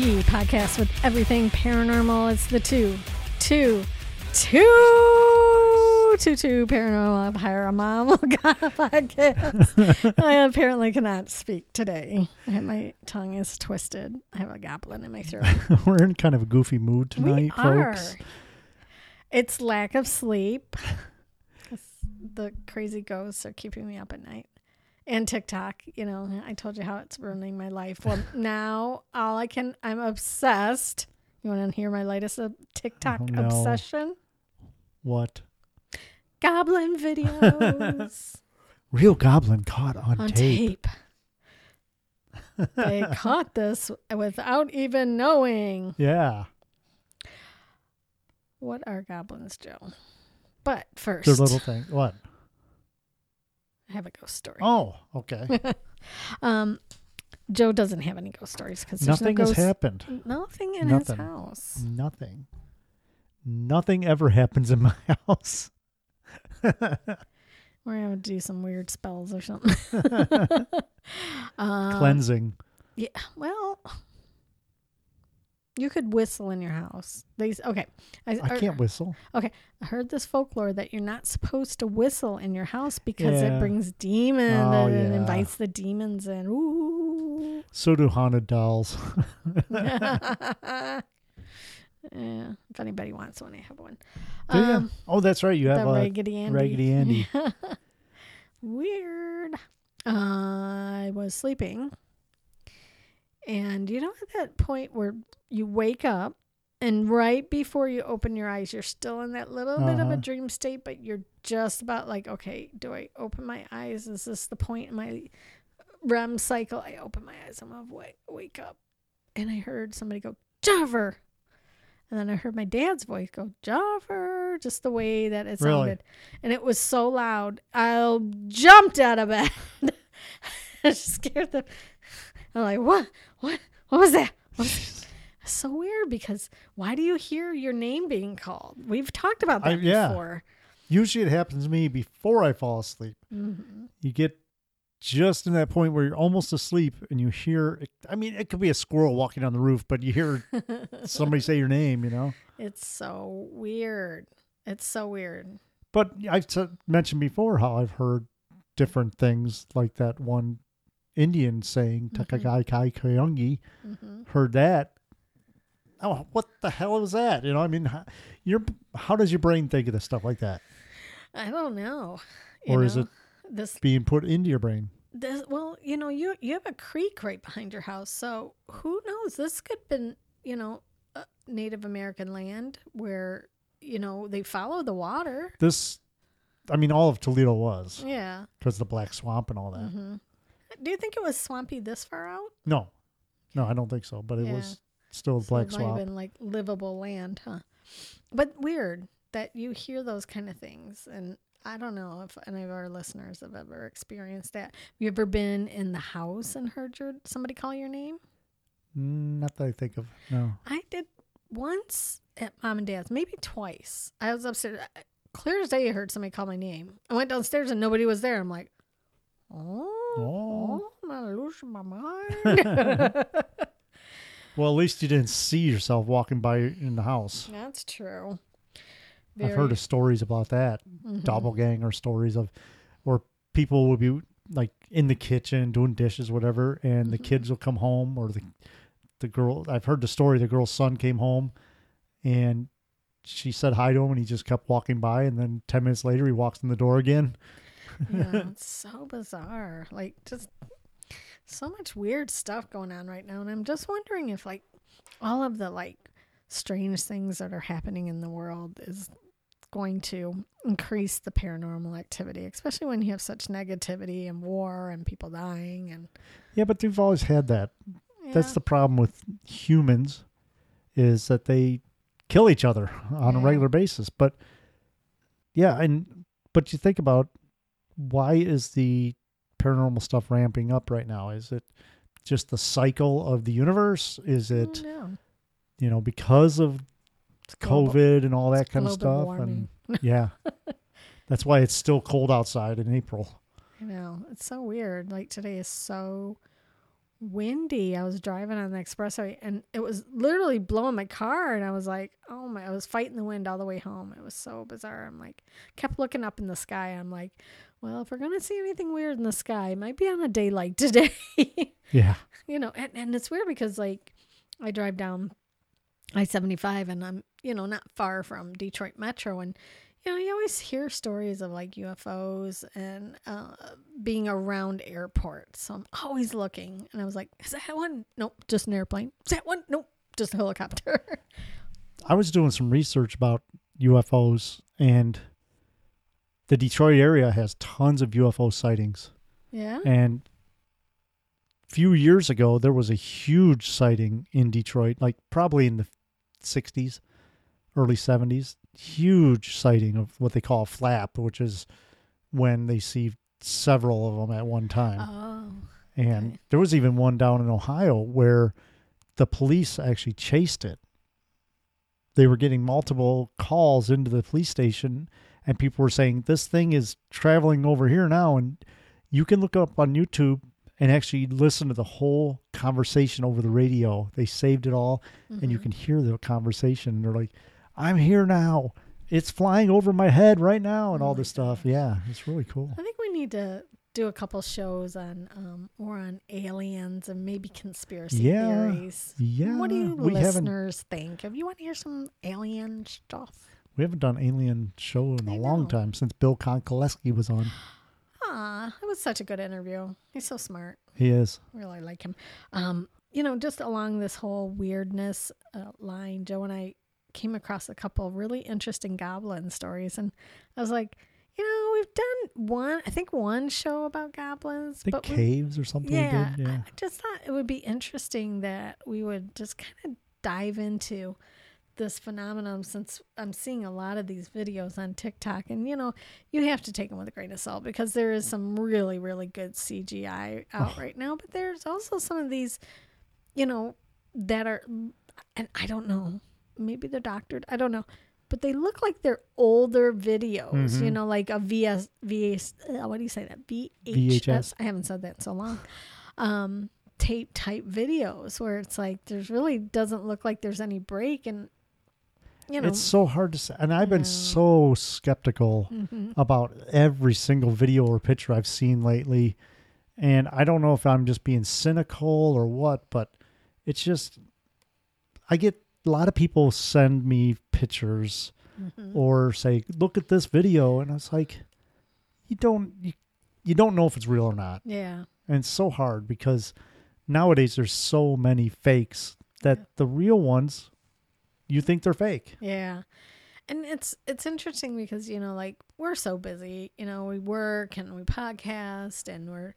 the podcast with everything paranormal. It's the two, two, two, two, two paranormal hire a mom podcast. I apparently cannot speak today. My tongue is twisted. I have a goblin in my throat. We're in kind of a goofy mood tonight, folks. It's lack of sleep. The crazy ghosts are keeping me up at night. And TikTok, you know, I told you how it's ruining my life. Well, now all I can, I'm obsessed. You want to hear my latest uh, TikTok Oh, no. obsession? What? Goblin videos Real goblin caught on, on tape. tape. they caught this without even knowing. Yeah. What are goblins, Joe? But first, Their little thing. What? I have a ghost story. Oh, okay. Um, Joe doesn't have any ghost stories because Nothing no has happened. Nothing in Nothing. his house. Nothing. Nothing ever happens in my house. We're gonna do some weird spells or something. um, Cleansing. Yeah. Well, you could whistle in your house. They okay. I, I can't whistle. Okay, I heard this folklore that you're not supposed to whistle in your house because Yeah. it brings demons Oh, and yeah. invites the demons in. Ooh. So do haunted dolls. yeah. If anybody wants one, I have one. Do ya? Um, oh, that's right. You have a Raggedy Andy. Raggedy Andy. Weird. I was sleeping. And you know at that point where you wake up and right before you open your eyes, you're still in that little bit of Uh-huh. a dream state, but you're just about like, okay, do I open my eyes? Is this the point in my REM cycle? I open my eyes, I'm gonna wake, wake up. And I heard somebody go, Jaffer. And then I heard my dad's voice go, Jaffer, just the way that it Really? sounded. And it was so loud. I jumped out of bed. I scared them. I'm like, what? What? What was that? What was? It's so weird because why do you hear your name being called? We've talked about that I- yeah. before. Usually it happens to me before I fall asleep. Mhm. You get just in that point where you're almost asleep and you hear, I mean, it could be a squirrel walking on the roof, but you hear somebody say your name, you know? It's so weird. It's so weird. But I've t- mentioned before how I've heard different things like that one Indian saying Mhm. Takagai Kai Kayungi. hmm Heard that. Oh, what the hell is that? You know, I mean, how, your how does your brain think of this stuff like that? I don't know. You Or is it this being put into your brain? this well you know you you have a creek right behind your house so who knows this could have been you know uh, native american land where you know they follow the water This, I mean, all of Toledo was yeah because the Black Swamp and all that. hmm do you think it was swampy this far out No, no, I don't think so. But it Yeah. was still So Black have Swamp. been like livable land huh but weird that you hear those kind of things and I don't know if any of our listeners have ever experienced that. Have you ever been in the house and heard your somebody call your name? Mm, Not that I think of. No. I did once at mom and dad's, maybe twice. I was upstairs. Clear as day, I heard somebody call my name. I went downstairs and nobody was there. I'm like, oh, Oh. oh, I'm losing my mind. Well, at least you didn't see yourself walking by in the house. That's true. I've heard of stories about that. Mhm. doppelganger stories of where people would be like in the kitchen doing dishes, whatever, and the Mhm. kids will come home or the the girl. I've heard the story. The girl's son came home, and she said hi to him, and he just kept walking by, and then ten minutes later he walks in the door again. Yeah, it's so bizarre. Like just so much weird stuff going on right now, and I'm just wondering if like all of the like strange things that are happening in the world is going to increase the paranormal activity, especially when you have such negativity and war and people dying and Yeah, but they've always had that. That's the problem with humans, is that they kill each other on a regular basis. But yeah, and but you think about why is the paranormal stuff ramping up right now? Is it just the cycle of the universe? Is it you know because of It's global- COVID and all that it's kind of stuff? warming. And yeah, that's why it's still cold outside in April. I know. It's so weird. Like today is so windy. I was driving on the expressway and it was literally blowing my car. And I was like, oh my, I was fighting the wind all the way home. It was so bizarre. I'm like, kept looking up in the sky. I'm like, well, if we're going to see anything weird in the sky, it might be on a day like today. Yeah. you know, and, and it's weird because like I drive down I 75 and I'm, you know, not far from Detroit Metro. And, you know, you always hear stories of like UFOs and uh, being around airports. So I'm always looking. And I was like, is that one? Nope, just an airplane. Is that one? Nope, just a helicopter. I was doing some research about UFOs, and the Detroit area has tons of UFO sightings. yeah. And a few years ago, there was a huge sighting in Detroit, like probably in the 60s, early 70s. Huge sighting of what they call a flap, which is when they see several of them at one time. Oh, And Okay. there was even one down in Ohio where the police actually chased it. They were getting multiple calls into the police station, and people were saying, This thing is traveling over here now. And you can look up on YouTube and actually listen to the whole conversation over the radio. They saved it all, and you Mhm. can hear the conversation. And they're like, I'm here now. It's flying over my head right now, and Oh all this stuff. Yeah, it's really cool. I think we need to do a couple shows on um more on aliens and maybe conspiracy Yeah. theories. Yeah. what do you we listeners think? If you want to hear some alien stuff, We haven't done alien show in a I long know. time since Bill Konkolesky was on. ah, it was such a good interview. He's so smart. He is. Really like him. Um, you know, just along this whole weirdness uh, line, Joe and I came across a couple really interesting goblin stories, and I was like, you know, we've done one, I think one show about goblins, but we- caves or something. yeah, We did. I Yeah. I just thought it would be interesting that we would just kind of dive into this phenomenon since I'm seeing a lot of these videos on TikTok. And, you know, you have to take them with a grain of salt because there is some really, really good CGI out Oh. right now. But there's also some of these, you know, that are, and I don't know, maybe they're doctored. I don't know. But they look like they're older videos, you Mhm. know, like a VS, VS, uh, what do you say that? VHS. I haven't said that in so long. Um, tape type videos where it's like there's really doesn't look like there's any break and you know It's so hard to say. And I've been know. so skeptical mhm. about every single video or picture I've seen lately. And I don't know if I'm just being cynical or what, but it's just, I get a lot of people send me pictures Mhm. or say, look at this video. And it's like, you don't, you, you don't know if it's real or not. yeah And it's so hard because nowadays there's so many fakes that Yeah. the real ones, you think they're fake. yeah and it's it's interesting because you know like we're so busy you know we work and we podcast and we're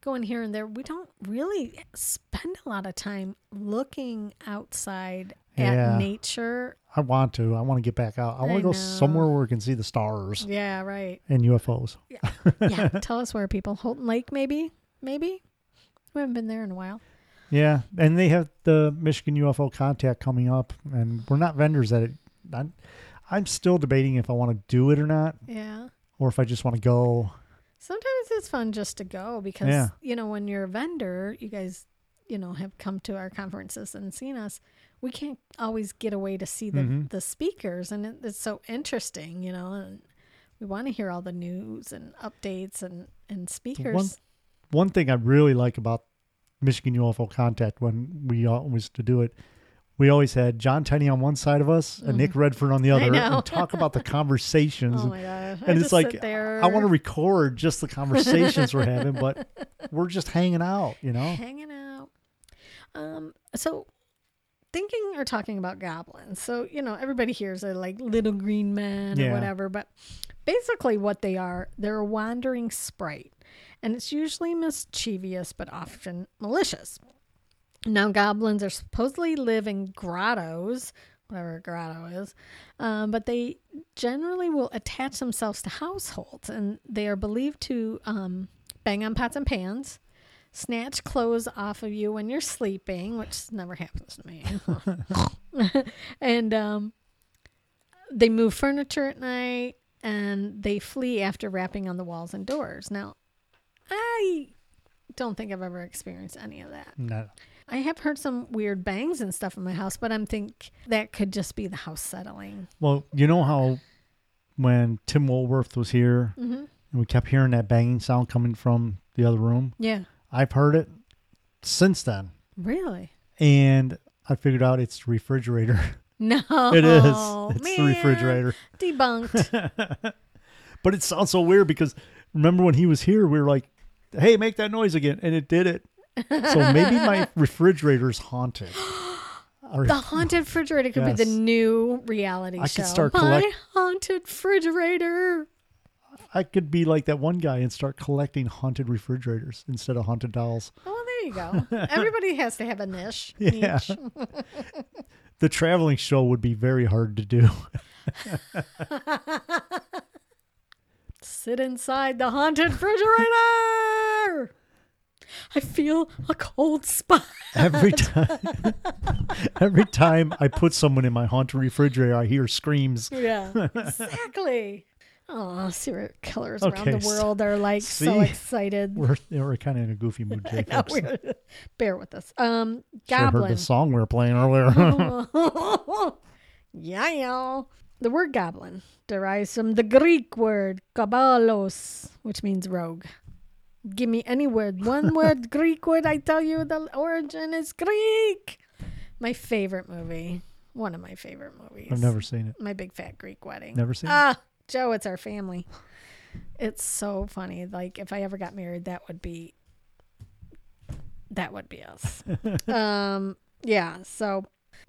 going here and there we don't really spend a lot of time looking outside Yeah. at nature I want to. I want to get back out. I want I to go know. somewhere where we can see the stars yeah right and UFOs. Yeah. yeah tell us where people holton lake maybe maybe we haven't been there in a while Yeah, and they have the Michigan UFO contact coming up, and we're not vendors at it. I'm, I'm still debating if I want to do it or not, yeah or if I just want to go. Sometimes it's fun just to go because Yeah. you know when you're a vendor, you guys, you know, have come to our conferences and seen us. We can't always get away to see the Mhm. the speakers, and it, it's so interesting, you know. And we want to hear all the news and updates and and speakers. One thing I really like about Michigan UFO contact when we always to do it, we always had John Tenney on one side of us and Nick Redfern on the Mm-hmm. I other, and talk about the conversations. Oh my gosh! and it's like I want to record just the conversations we're having, but we're just hanging out, you know. hanging out. Um, so thinking or talking about goblins. So, you know, everybody hears are like little green men or whatever, but basically what they are, they're a wandering sprite. And it's usually mischievous but often malicious. Now, goblins are supposedly live in grottos, whatever a grotto is, um, but they generally will attach themselves to households, and they are believed to um, bang on pots and pans, snatch clothes off of you when you're sleeping, which never happens to me, and um, they move furniture at night, and they flee after rapping on the walls and doors. Now, I don't think I've ever experienced any of that. No. I have heard some weird bangs and stuff in my house, but I'm think that could just be the house settling. Well, you know how when Tim Woolworth was here Mm-hmm. and we kept hearing that banging sound coming from the other room? Yeah. I've heard it since then. Really? And I figured out it's the refrigerator. No. it is. It's the refrigerator. Debunked. But it sounds so weird because remember when he was here, we were like, hey, make that noise again. And it did it. So maybe my refrigerator's haunted. The haunted refrigerator could be the new reality I could show. start My collect- haunted refrigerator. I could be like that one guy and start collecting haunted refrigerators instead of haunted dolls. Oh, there you go. Everybody has to have a niche. Yeah. niche. The traveling show would be very hard to do. Sit inside the haunted refrigerator. I feel a cold spot. Every time, every time I put someone in my haunted refrigerator, I hear screams. Yeah, exactly. Oh, serial killers around the world are like so excited. We're we're kind of in a goofy mood, today, No, folks. we're- bear with us. Um, Should have heard the song we were playing earlier. yeah, yeah. The word goblin derives from the Greek word kabalos, which means rogue. Give me any word, one word, Greek word. I tell you, the origin is Greek. My favorite movie, one of my favorite movies. I've never seen it. My big fat Greek wedding. Never seen it. Ah, Joe, it's our family. It's so funny. Like if I ever got married, that would be that would be us. um, yeah. So,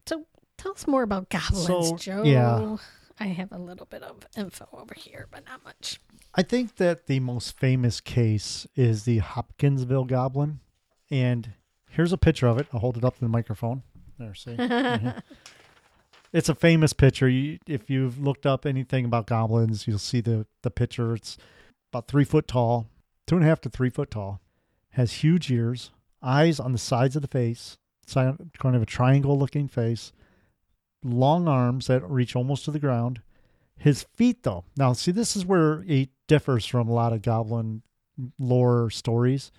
so tell us more about goblins, So, Joe. yeah. I have a little bit of info over here, but not much. I think that the most famous case is the Hopkinsville Goblin. And here's a picture of it. I'll hold it up to the microphone. There, see? Mhm. It's a famous picture. You, if you've looked up anything about goblins, you'll see the, the picture. It's about three foot tall, two and a half to three foot tall, has huge ears, eyes on the sides of the face, kind of a triangle looking face, long arms that reach almost to the ground. His feet, though, now see, this is where he differs from a lot of goblin lore stories.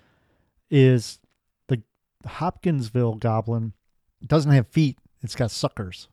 Is the Hopkinsville goblin doesn't have feet; it's got suckers.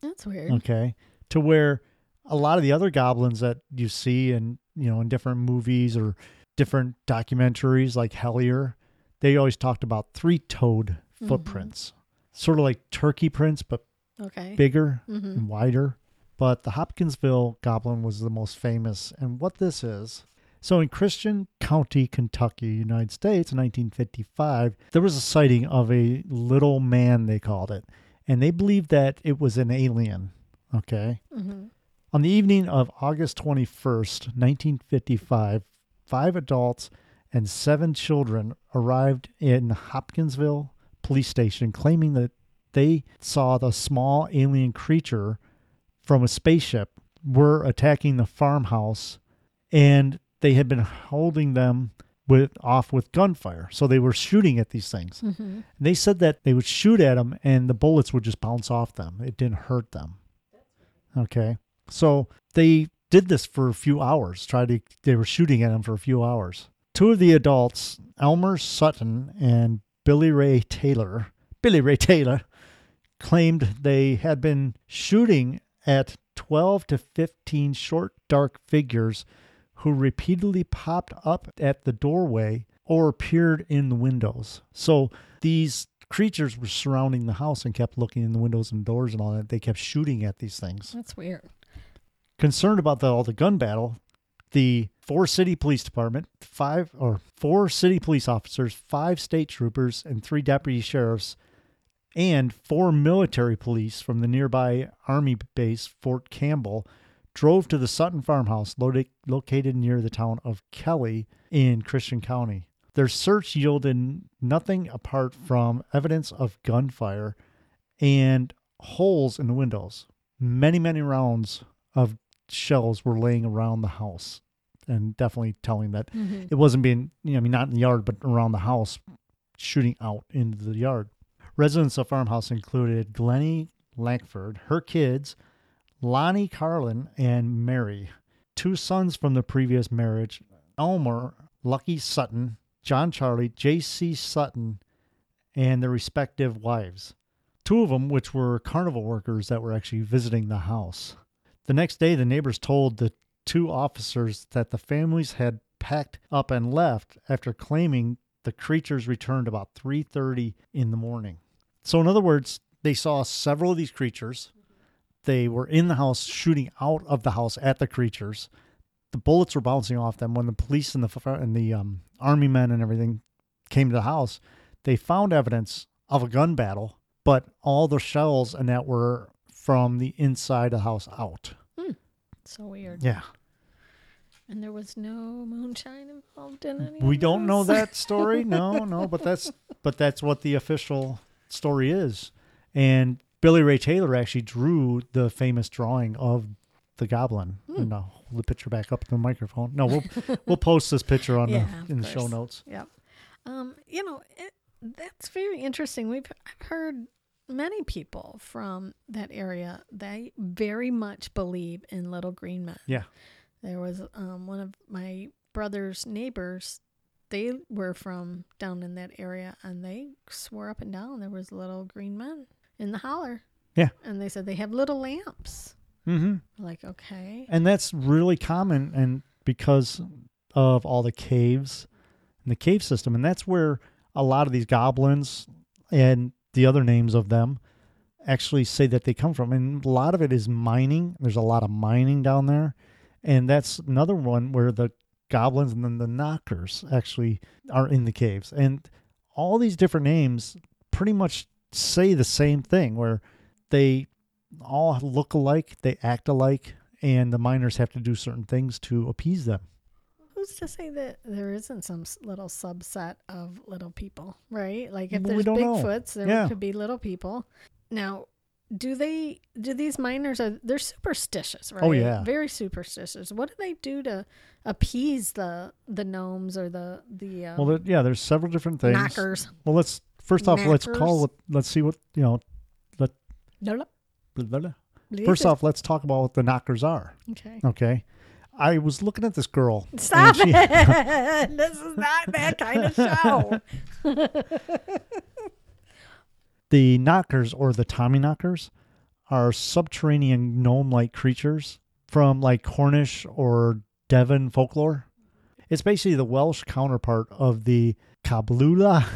That's weird. Okay, to where a lot of the other goblins that you see in you know in different movies or different documentaries like Hellier, they always talked about three-toed Mhm. footprints, sort of like turkey prints, but Okay. bigger hmm and wider. But the Hopkinsville goblin was the most famous. And what this is so in Christian County, Kentucky, United States, in 1955, there was a sighting of a little man, they called it. And they believed that it was an alien. Okay. hmm On the evening of August 21st, 1955, five adults and seven children arrived in Hopkinsville police station claiming that they saw the small alien creature from a spaceship were attacking the farmhouse and they had been holding them with off with gunfire. So they were shooting at these things. hmm They said that they would shoot at them and the bullets would just bounce off them. It didn't hurt them. Okay. So they did this for a few hours. Tried to they were shooting at them for a few hours. Two of the adults, Elmer Sutton and Billy Ray Taylor, Billy Ray Taylor claimed they had been shooting at 12 to 15 short dark figures who repeatedly popped up at the doorway or appeared in the windows. So these creatures were surrounding the house and kept looking in the windows and doors and all that. They kept shooting at these things. That's weird. Concerned about the, all the gun battle, the four city police department, five or four city police officers, five state troopers, and three deputy sheriffs, and four military police from the nearby army base, Fort Campbell, drove to the Sutton farmhouse lo- located near the town of Kelly in Christian County. Their search yielded nothing apart from evidence of gunfire and holes in the windows. Many, many rounds of shells were laying around the house and definitely telling that hmm it wasn't being, you know, I mean, not in the yard, but around the house, shooting out into the yard. Residents of farmhouse included Glennie Lankford, her kids, Lonnie Carlin, and Mary, two sons from the previous marriage, Elmer Lucky Sutton John Charlie, J.C. Sutton, and their respective wives. Two of them, which were carnival workers that were actually visiting the house. The next day, the neighbors told the two officers that the families had packed up and left after claiming the creatures returned about 3:30 in the morning. So in other words, they saw several of these creatures. They were in the house shooting out of the house at the creatures. The bullets were bouncing off them when the police and the and the um, army men and everything came to the house. They found evidence of a gun battle, but all the shells and that were from the inside of the house out. So weird. Yeah. And there was no moonshine involved in any. We don't know that story. No, no, but that's but that's what the official story is. And Billy Ray Taylor actually drew the famous drawing of the goblin. Hmm. And I'll hold the picture back up to the microphone. No, we'll we'll post this picture on Yeah, the in the show notes. Yep. Um, you know, it, that's very interesting. We've I've heard many people from that area. They very much believe in little green men. Yeah. There was um, one of my brother's neighbors. They were from down in that area, and they swore up and down there was little green men in the holler. Yeah. And they said they have little lamps. Mm-hmm. Like, okay. And that's really common and because of all the caves and the cave system. And that's where a lot of these goblins and the other names of them actually say that they come from. And a lot of it is mining. There's a lot of mining down there. And that's another one where the goblins and then the knockers actually are in the caves. And all these different names pretty much say the same thing where they all look alike, they act alike, and the miners have to do certain things to appease them. Who's to say that there isn't some little subset of little people, right? Like if there's. Bigfoots, there Yeah. could be little people. Now, do they? Do these miners are they're superstitious, right? Oh, yeah. very superstitious. What do they do to appease the the gnomes or the the um, Well, there, yeah, there's several different things. knockers? Well, let's first off, let's call. What, let's see what you know. Let. No, no. blah, blah, blah. First off, let's talk about what the knockers are. okay. Okay, I was looking at this girl. Stop she- it! this is not that kind of show. The knockers or the Tommy knockers are subterranean gnome-like creatures from like Cornish or Devon folklore. It's basically the Welsh counterpart of the Cablula.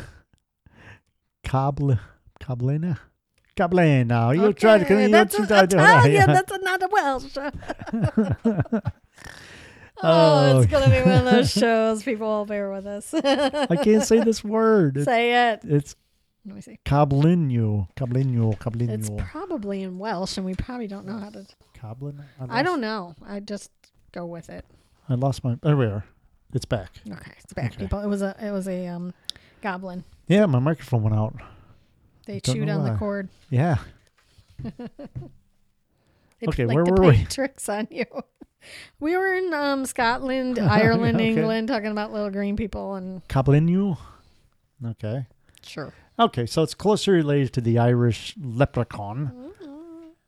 Cable, Cablina? Cablina. You try to Okay, you that's you to- Italian. That's not a Welsh. Oh, oh, it's Oh. gonna be one of those shows. People will bear with us. I can't say this word. It's, Say it. it's Let me see. It's probably in Welsh, and we probably don't know how to. Cablin? I don't know. I just go with it. I lost my. There we are. It's back. Okay, it's back, Okay. people. It was a it was a um goblin. Yeah, my microphone went out. They Don't chewed on why. the cord. Yeah. They Okay, like where were we? Tricks on you. We were in um, Scotland, Ireland, Okay. England, talking about little green people, and Cablinu. Okay. sure. Okay, so it's closely related to the Irish leprechaun.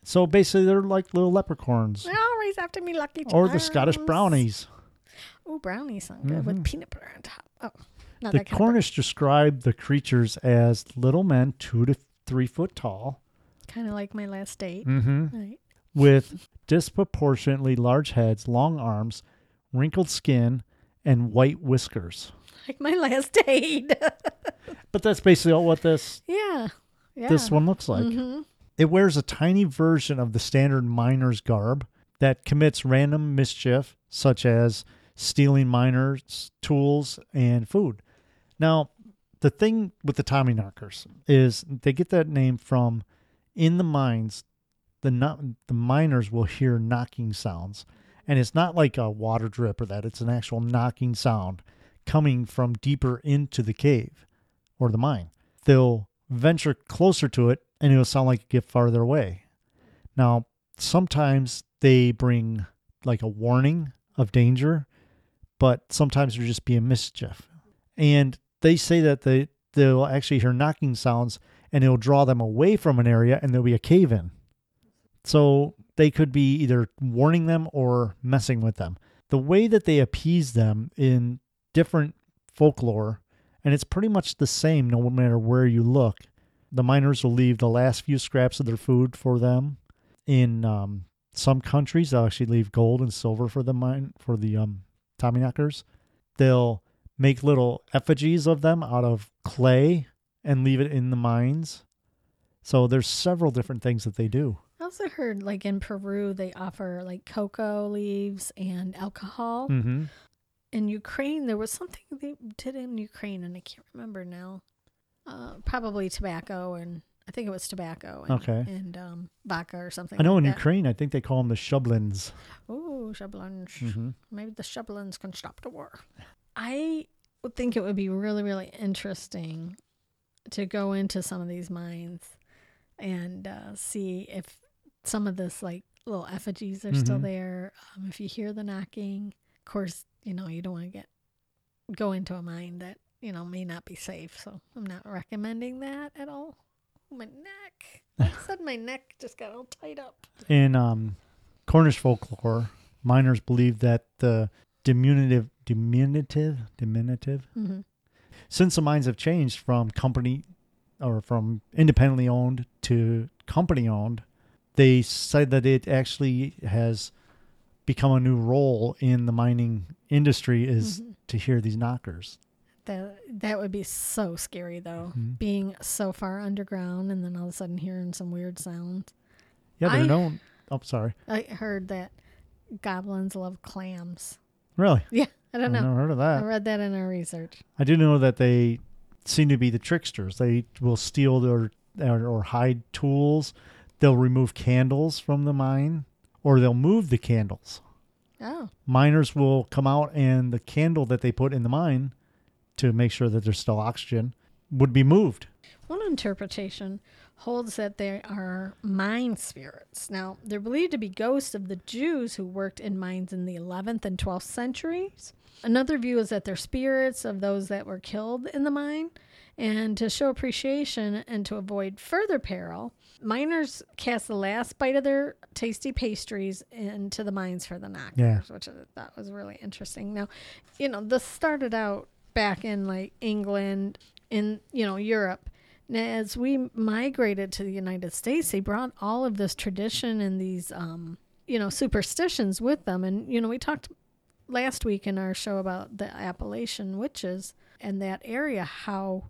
So basically, they're like little leprechauns, They always after me, Lucky or the Scottish brownies. Oh, brownies sound good with Mhm. peanut butter on top. Oh, not The that kind Cornish described the creatures as little men, two to three foot tall, kind of like my last date. hmm Right. with disproportionately large heads, long arms, wrinkled skin, and white whiskers. Like my last aid. But that's basically all what this yeah. Yeah. this one looks like. hmm It wears a tiny version of the standard miner's garb that commits random mischief, such as stealing miners' tools and food. Now, the thing with the Tommy knockers is they get that name from in the mines, the no- the miners will hear knocking sounds, and it's not like a water drip or that; it's an actual knocking sound coming from deeper into the cave or the mine. They'll venture closer to it, and it'll sound like it get farther away. Now, sometimes they bring like a warning of danger, but sometimes they're just being mischief. And they say that they they'll actually hear knocking sounds and it'll draw them away from an area and there'll be a cave in. So they could be either warning them or messing with them. The way that they appease them in different folklore and it's pretty much the same no matter where you look. The miners will leave the last few scraps of their food for them. In um, some countries, they'll actually leave gold and silver for the mine for the um, Tommyknockers. They'll make little effigies of them out of clay and leave it in the mines. So there's several different things that they do. I also heard like in Peru they offer like cocoa leaves and alcohol. Mm-hmm. In Ukraine there was something they did in Ukraine and I can't remember now. Uh, probably tobacco and I think it was tobacco and, Okay. and um, vodka or something. I know like in that. Ukraine, I think they call them the Shublins. Ooh, Shablons. Mm-hmm. Maybe the Shablons can stop the war. I would think it would be really, really interesting to go into some of these mines and uh, see if some of this, like little effigies, are still Mhm. there. Um, if you hear the knocking, of course, you know you don't want to get go into a mine that you know may not be safe. So I'm not recommending that at all. My neck. All of a sudden, my neck just got all tied up. In um, Cornish folklore, miners believe that the diminutive, diminutive, diminutive, hmm since the mines have changed from company or from independently owned to company owned, they said that it actually has become a new role in the mining industry is Mhm. to hear these knockers. That that would be so scary though. Mhm. Being so far underground and then all of a sudden hearing some weird sounds. Yeah, they're I- known. Oh, sorry. I heard that goblins love clams. Really? Yeah, I don't I've know. never heard of that. I read that in our research. I do know that they seem to be the tricksters. They will steal their or, or hide tools. They'll remove candles from the mine, or they'll move the candles. Oh, Miners will come out, and the candle that they put in the mine to make sure that there's still oxygen would be moved. one interpretation holds that they are mine spirits. Now, they're believed to be ghosts of the Jews who worked in mines in the 11th and 12th centuries. Another view is that they're spirits of those that were killed in the mine. And to show appreciation and to avoid further peril, miners cast the last bite of their tasty pastries into the mines for the knockers, Yeah. which I thought was really interesting. Now, you know, this started out back in like England, in, you know, Europe. Now, as we migrated to the United States, they brought all of this tradition and these, um, you know, superstitions with them. And, you know, we talked last week in our show about the Appalachian witches and that area, how,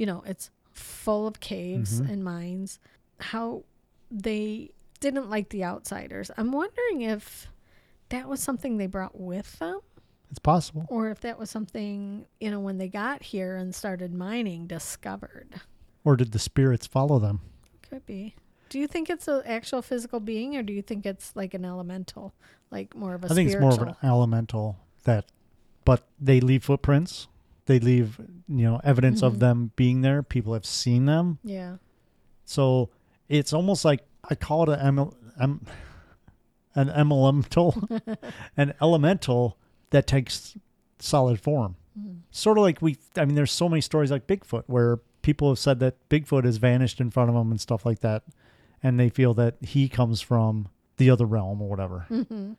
you know, it's full of caves Mhm. and mines, how they didn't like the outsiders. I'm wondering if that was something they brought with them It's possible. or if that was something, you know, when they got here and started mining, discovered. Or did the spirits follow them? Could be. Do you think it's an actual physical being, or do you think it's like an elemental, like more of a I think spiritual? it's more of an elemental that, but they leave footprints. They leave, you know, evidence Mhm. of them being there. People have seen them. yeah. So it's almost like I call it an em, em, an elemental, an elemental that takes solid form. Mm. Sort of like we. I mean, there's so many stories like Bigfoot where people have said that Bigfoot has vanished in front of them and stuff like that, and they feel that he comes from the other realm or whatever. hmm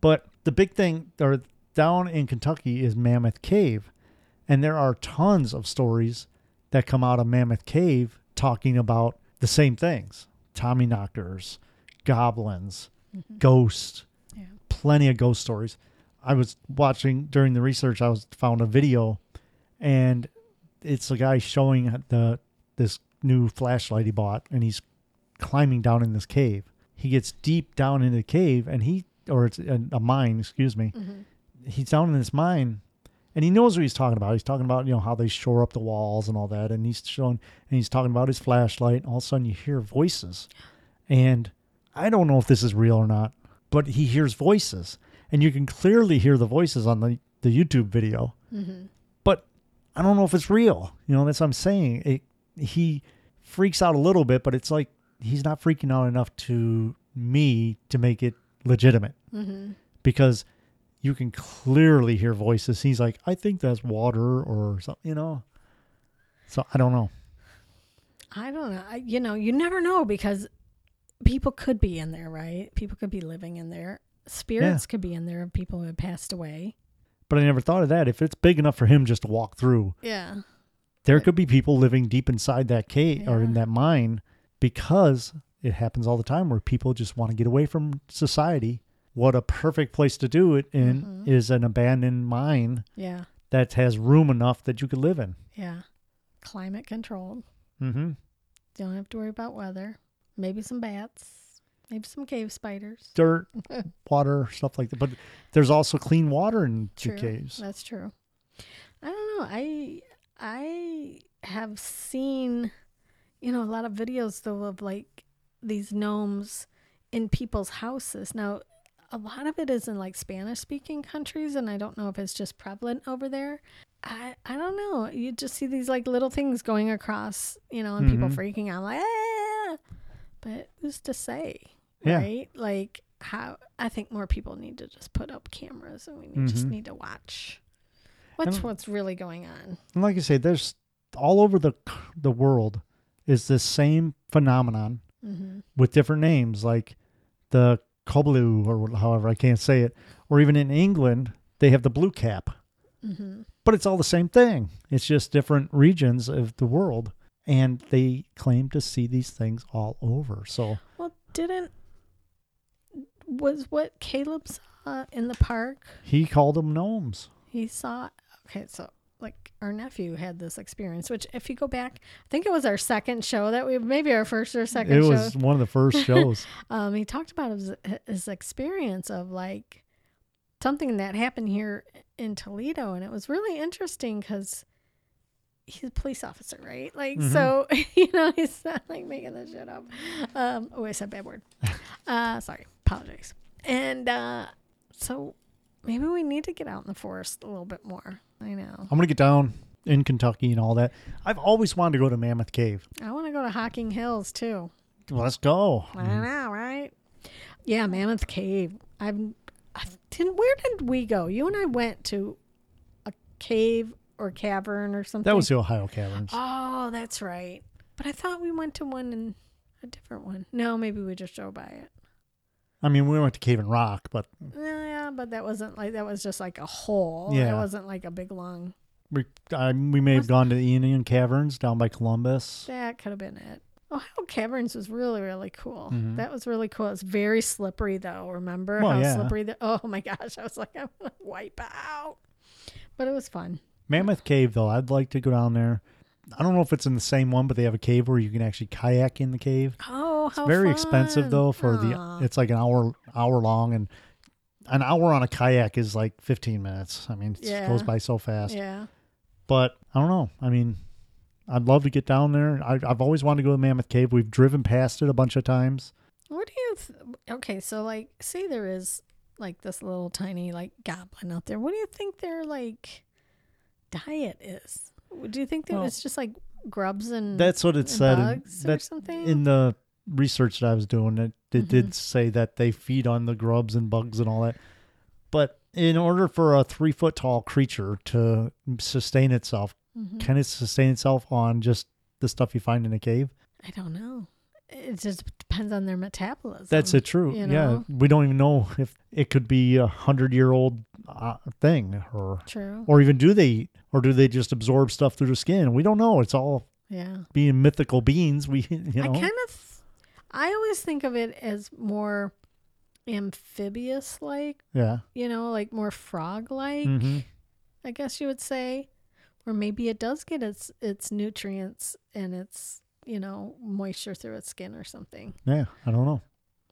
But the big thing, or down in Kentucky, is Mammoth Cave, and there are tons of stories that come out of Mammoth Cave talking about the same things: Tommy knockers, goblins, ghosts. Yeah. Plenty of ghost stories. I was watching during the research. I was found a video, and it's a guy showing the this new flashlight he bought, and he's climbing down in this cave. He gets deep down in the cave, and he or it's a, a mine, excuse me. hmm He's down in this mine, and he knows what he's talking about. He's talking about you know how they shore up the walls and all that, and he's showing and he's talking about his flashlight. And all of a sudden, you hear voices, and I don't know if this is real or not, but he hears voices, and you can clearly hear the voices on the the YouTube video hmm but I don't know if it's real. You know, that's what I'm saying. It, he freaks out a little bit, but it's like he's not freaking out enough to me to make it legitimate hmm because you can clearly hear voices. He's like, I think that's water or something, you know. So I don't know. I don't know. I, you know, you never know because people could be in there, right? People could be living in there. Spirits could be in there of people who have passed away. But I never thought of that. If it's big enough for him just to walk through, Yeah. there could be people living deep inside that cave or in that mine because it happens all the time where people just want to get away from society. What a perfect place to do it in Mhm. is an abandoned mine Yeah. that has room enough that you could live in. Yeah. Climate controlled. Mm-hmm. Don't have to worry about weather. Maybe some bats. Maybe some cave spiders. Dirt, water, stuff like that. But there's also clean water in True. caves. That's true. I don't know. I I have seen, you know, a lot of videos though of like these gnomes in people's houses. Now, a lot of it is in like Spanish speaking countries, and I don't know if it's just prevalent over there. I I don't know. You just see these like little things going across, you know, and people Mhm. freaking out like, ah! but who's to say, Yeah. right? Like how I think more people need to just put up cameras, and we need, just Mhm. need to watch what's And- what's really going on. And like I say, there's all over the the world is this same phenomenon hmm with different names, like the Koblu or however I can't say it, or even in England they have the blue cap, hmm but it's all the same thing. It's just different regions of the world, and they claim to see these things all over. So Well, didn't was what Caleb saw in the park? he called them gnomes. He saw. Okay, so like our nephew had this experience, which if you go back, I think it was our second show that we maybe our first or second It show. was one of the first shows. Um, he talked about his his experience of like something that happened here in Toledo, and it was really interesting because he's a police officer, right? Like, Mhm. so you know, he's not like making this shit up. Um, oh, I said bad word. Uh, sorry, apologize. And uh, so maybe we need to get out in the forest a little bit more. I know. I'm gonna get down in Kentucky and all that. I've always wanted to go to Mammoth Cave. I want to go to Hocking Hills too. Let's go. I mm. know, right? Yeah, Mammoth Cave. I've I didn't. Where did we go? You and I went to a cave or cavern or something. That was the Ohio Caverns. Oh, that's right. But I thought we went to one in a different one. No, maybe we just drove by it. I mean, we went to Cave-in-Rock, but Yeah, but that wasn't like that was just like a hole. Yeah. It wasn't like a big long. we I, we may have gone to the Indian Caverns down by Columbus. That could have been it. Ohio Caverns was really, really cool. Mhm. That was really cool. It's very slippery though. Remember Well, how yeah. slippery the oh my gosh, I was like, I'm gonna wipe out. But it was fun. Mammoth Cave, though, I'd like to go down there. I don't know if it's in the same one, but they have a cave where you can actually kayak in the cave. Oh, how It's very expensive though for Aw. the. It's like an hour hour long, and an hour on a kayak is like 15 minutes. I mean, it Yeah. goes by so fast. yeah. But I don't know. I mean, I'd love to get down there. I, I've always wanted to go to Mammoth Cave. We've driven past it a bunch of times. What do you? Th- okay, so like, say there is like this little tiny like goblin out there. What do you think their like diet is? Do you think that Well, it's just like grubs and That's what it said. in- bugs or something? in the research that I was doing, it, it Mhm. did say that they feed on the grubs and bugs and all that. But in order for a three foot tall creature to sustain itself, Mhm. can it sustain itself on just the stuff you find in a cave? I don't know. It just depends on their metabolism. That's it. True. you Yeah, we don't even know if it could be a hundred year old uh, thing, or True. or even do they eat, or do they just absorb stuff through the skin? We don't know. It's all yeah. being mythical beings. We you know. I kind of, I always think of it as more amphibious like, yeah. you know, like more frog like, hmm I guess you would say. Or maybe it does get its its nutrients and its, you know, moisture through its skin or something. Yeah. I don't know.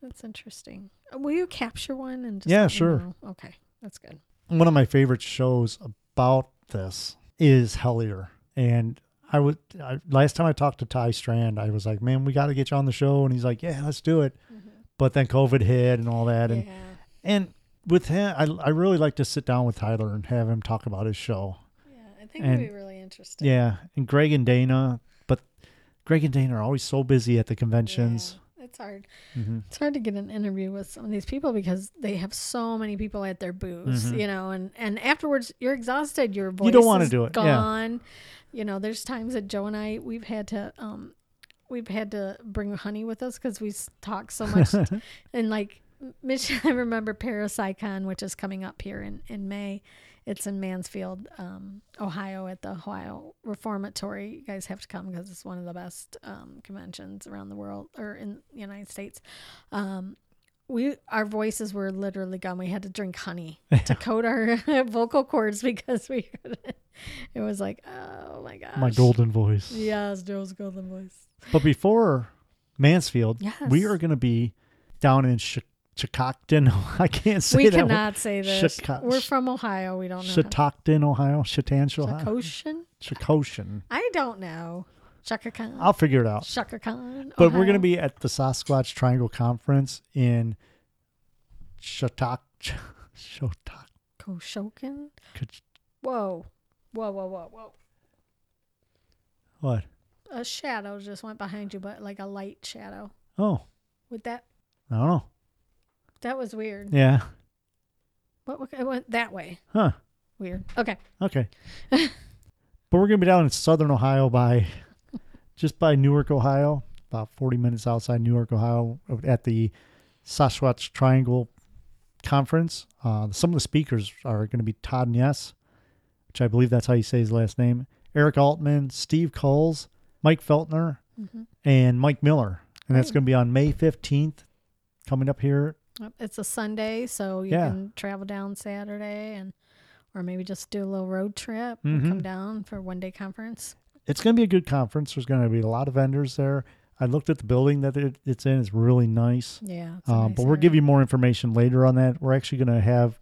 That's interesting. Uh, Will you capture one and just Yeah, sure. know? Okay. That's good. one of my favorite shows about this is Hellier. And I would I, last time I talked to Ty Strand, I was like, "Man, we got to get you on the show." And he's like, "Yeah, let's do it." But then COVID hit and all that, and yeah. and with him, I I really like to sit down with Tyler and have him talk about his show. Yeah. I think and- it'd be really interesting. Yeah, and Greg and Dana, Greg and Dana are always so busy at the conventions. Yeah, it's hard. hmm It's hard to get an interview with some of these people because they have so many people at their booths, Mhm. you know, and and afterwards you're exhausted. Your voice You don't wanna do it, yeah. Gone. You know, there's times that Joe and I we've had to um we've had to bring honey with us because we talk so much and like Mich- I remember Parasicon, which is coming up here in in May, It's in Mansfield, um, Ohio, at the Ohio Reformatory. You guys have to come because it's one of the best um, conventions around the world or in the United States. Um, we our voices were literally gone. We had to drink honey to coat our vocal cords because we it was like, oh my gosh, My golden voice. Yes, Joe's golden voice. But before Mansfield, Yes. we are going to be down in Ch- Chicocton. I can't say we that. word. cannot say this. We're from Ohio. We don't know. Chitocton, Ohio. Chitantia, Ohio. Chicoshin. I don't know. Shaka Khan. I'll figure it out. Shaka Khan. But we're going to be at the Sasquatch Triangle Conference in Chatok. Shotok. Koshokin. Whoa. Whoa, whoa, whoa, whoa. What? A shadow just went behind you, but like a light shadow. Oh, With that, I don't know. That was weird. Yeah. What? what- It went that way. Huh. Weird. Okay. Okay. but we're going to be down in southern Ohio by just by Newark, Ohio, about 40 minutes outside Newark, Ohio, at the Sasquatch Triangle Conference. Uh, some of the speakers are going to be Todd Ness, which I believe that's how you say his last name, Eric Altman, Steve Coles, Mike Feltner, hmm and Mike Miller. And that's going to be on May 15th, coming up here. It's a Sunday, so you Yeah. can travel down Saturday and, or maybe just do a little road trip and Mhm. come down for one day conference. It's going to be a good conference. There's going to be a lot of vendors there. I looked at the building that it, it's in. It's really nice. Yeah. Um, nice but we'll area. give you more information later on that. We're actually going to have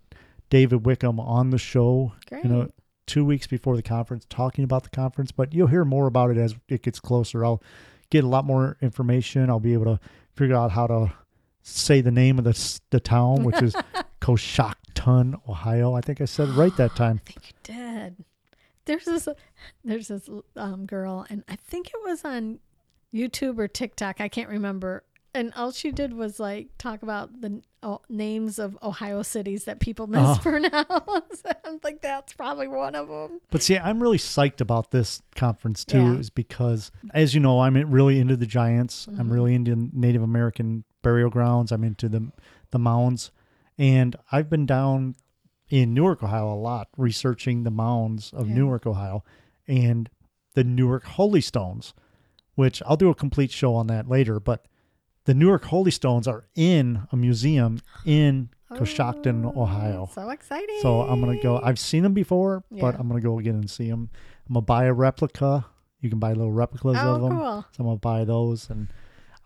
David Wickham on the show, Great. you know, two weeks before the conference, talking about the conference. But you'll hear more about it as it gets closer. I'll get a lot more information. I'll be able to figure out how to say the name of the the town, which is Coshocton, Ohio. I think I said it right that time. I think you did. There's this there's this um, girl, and I think it was on YouTube or TikTok. I can't remember. And all she did was like talk about the oh, names of Ohio cities that people Oh. mispronounce. I'm like, that's probably one of them. But see, I'm really psyched about this conference too, Yeah. is because, as you know, I'm really into the giants. I'm Mhm. really into Native American burial grounds. I'm into the the mounds, and I've been down in Newark, Ohio, a lot researching the mounds of Yeah. Newark, Ohio, and the Newark Holy Stones, which I'll do a complete show on that later. But the Newark Holy Stones are in a museum in Coshocton, Oh, Ohio. So exciting. So I'm gonna go. I've seen them before, but I'm gonna go again and see them. I'm gonna buy a replica. You can buy little replicas oh, of them. cool. So I'm gonna buy those, and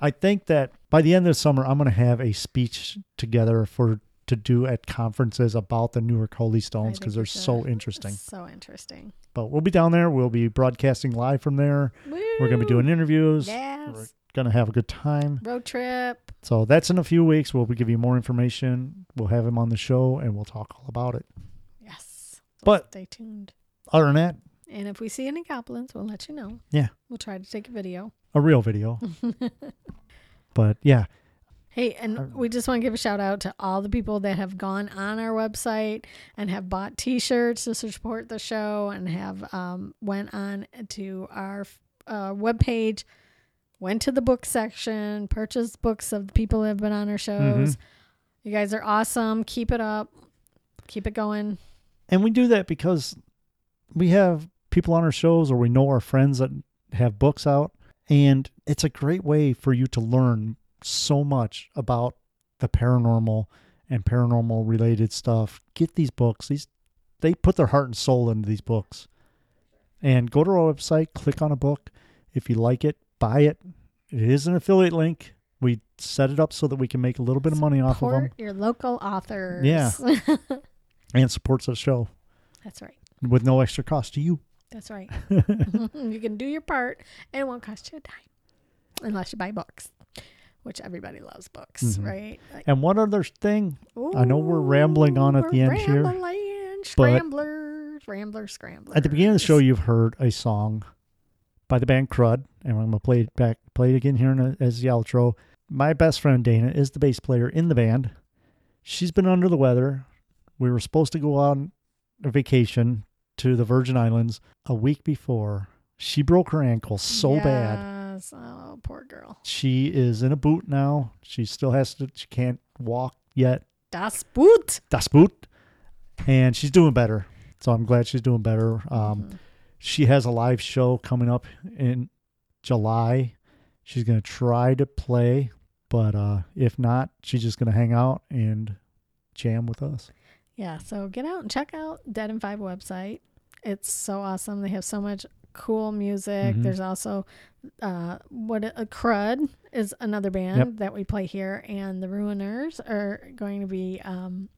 I think that by the end of the summer, I'm gonna have a speech together for to do at conferences about the Newark Holy Stones because they're so interesting. So interesting. But we'll be down there. We'll be broadcasting live from there. We're gonna be doing interviews. Yes. We're gonna have a good time. Road trip. So that's in a few weeks. We'll give you more information. We'll have him on the show, and we'll talk all about it. Yes. But- stay tuned. Other than that, And if we see any goblins, we'll let you know. Yeah. We'll try to take a video. a real video. but yeah, Hey, and Uh, we just want to give a shout out to all the people that have gone on our website and have bought T-shirts to support the show, and have um, went on to our uh, webpage, went to the book section, purchased books of the people that have been on our shows. You guys are awesome. Keep it up. Keep it going. And we do that because we have people on our shows or we know our friends that have books out. And it's a great way for you to learn so much about the paranormal and paranormal related stuff. Get these books. These they put their heart and soul into these books. And go to our website, click on a book. If you like it, buy it. It is an affiliate link. We set it up so that we can make a little bit of money off of them Support your local authors. Yeah. and supports the show That's right. with no extra cost to you. That's right. you can do your part and it won't cost you a dime unless you buy books, which everybody loves books, Mhm. right? Like, And one other thing, I know we're rambling on at the end here, Scramblers, Ramblers, Scramblers. at the beginning of the show, you've heard a song by the band Crud, and I'm gonna play it back, play it again here in a, as the outro. My best friend Dana is the bass player in the band. She's been under the weather. We were supposed to go on a vacation to the Virgin Islands a week before. She broke her ankle so bad. Oh, poor girl. She is in a boot now. She still has to. She can't walk yet. Das Boot. Das Boot. And she's doing better. So I'm glad she's doing better. Um, Mhm. She has a live show coming up in July. She's going to try to play, but uh, if not, she's just going to hang out and jam with us. Yeah, so get out and check out Dead and Five website. It's so awesome. They have so much cool music. Mhm. There's also uh, what a Crud is another band Yep. that we play here, and the Ruiners are going to be. Um,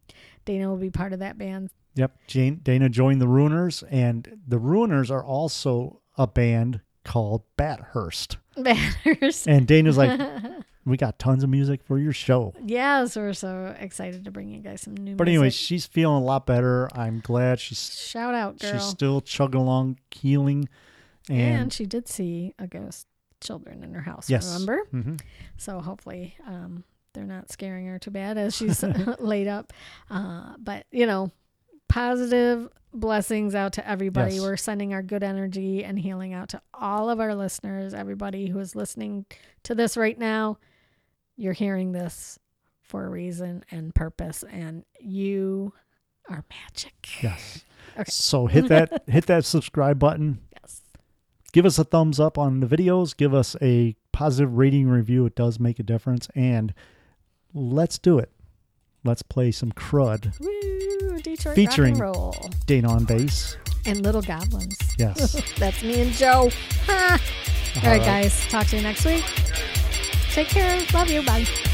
Dana will be part of that band. Yep. Jane, Dana joined the Ruiners, and the Ruiners are also a band called Bathurst. Banners. And Dana's like, we got tons of music for your show. yes, we're so excited to bring you guys some new. Music. But anyway, music. she's feeling a lot better. I'm glad she's shout out, girl. she's still chugging along, healing, and, and, she did see a ghost children in her house. Yes. Remember? Mhm. So hopefully, um, they're not scaring her too bad as she's laid up. Uh, but you know, positive blessings out to everybody. Yes. We're sending our good energy and healing out to all of our listeners. Everybody who is listening to this right now, you're hearing this for a reason and purpose, and you are magic. yes. Okay. So hit that hit that subscribe button. Yes. Give us a thumbs up on the videos. Give us a positive rating review. It does make a difference. And let's do it. Let's play some crud. Woo! Detroit Featuring- rock and roll Dana on bass. and little goblins. Yes. That's me and Joe. Ha! Uh-huh. All right, guys. Talk to you next week. Take care. Love you. Bye.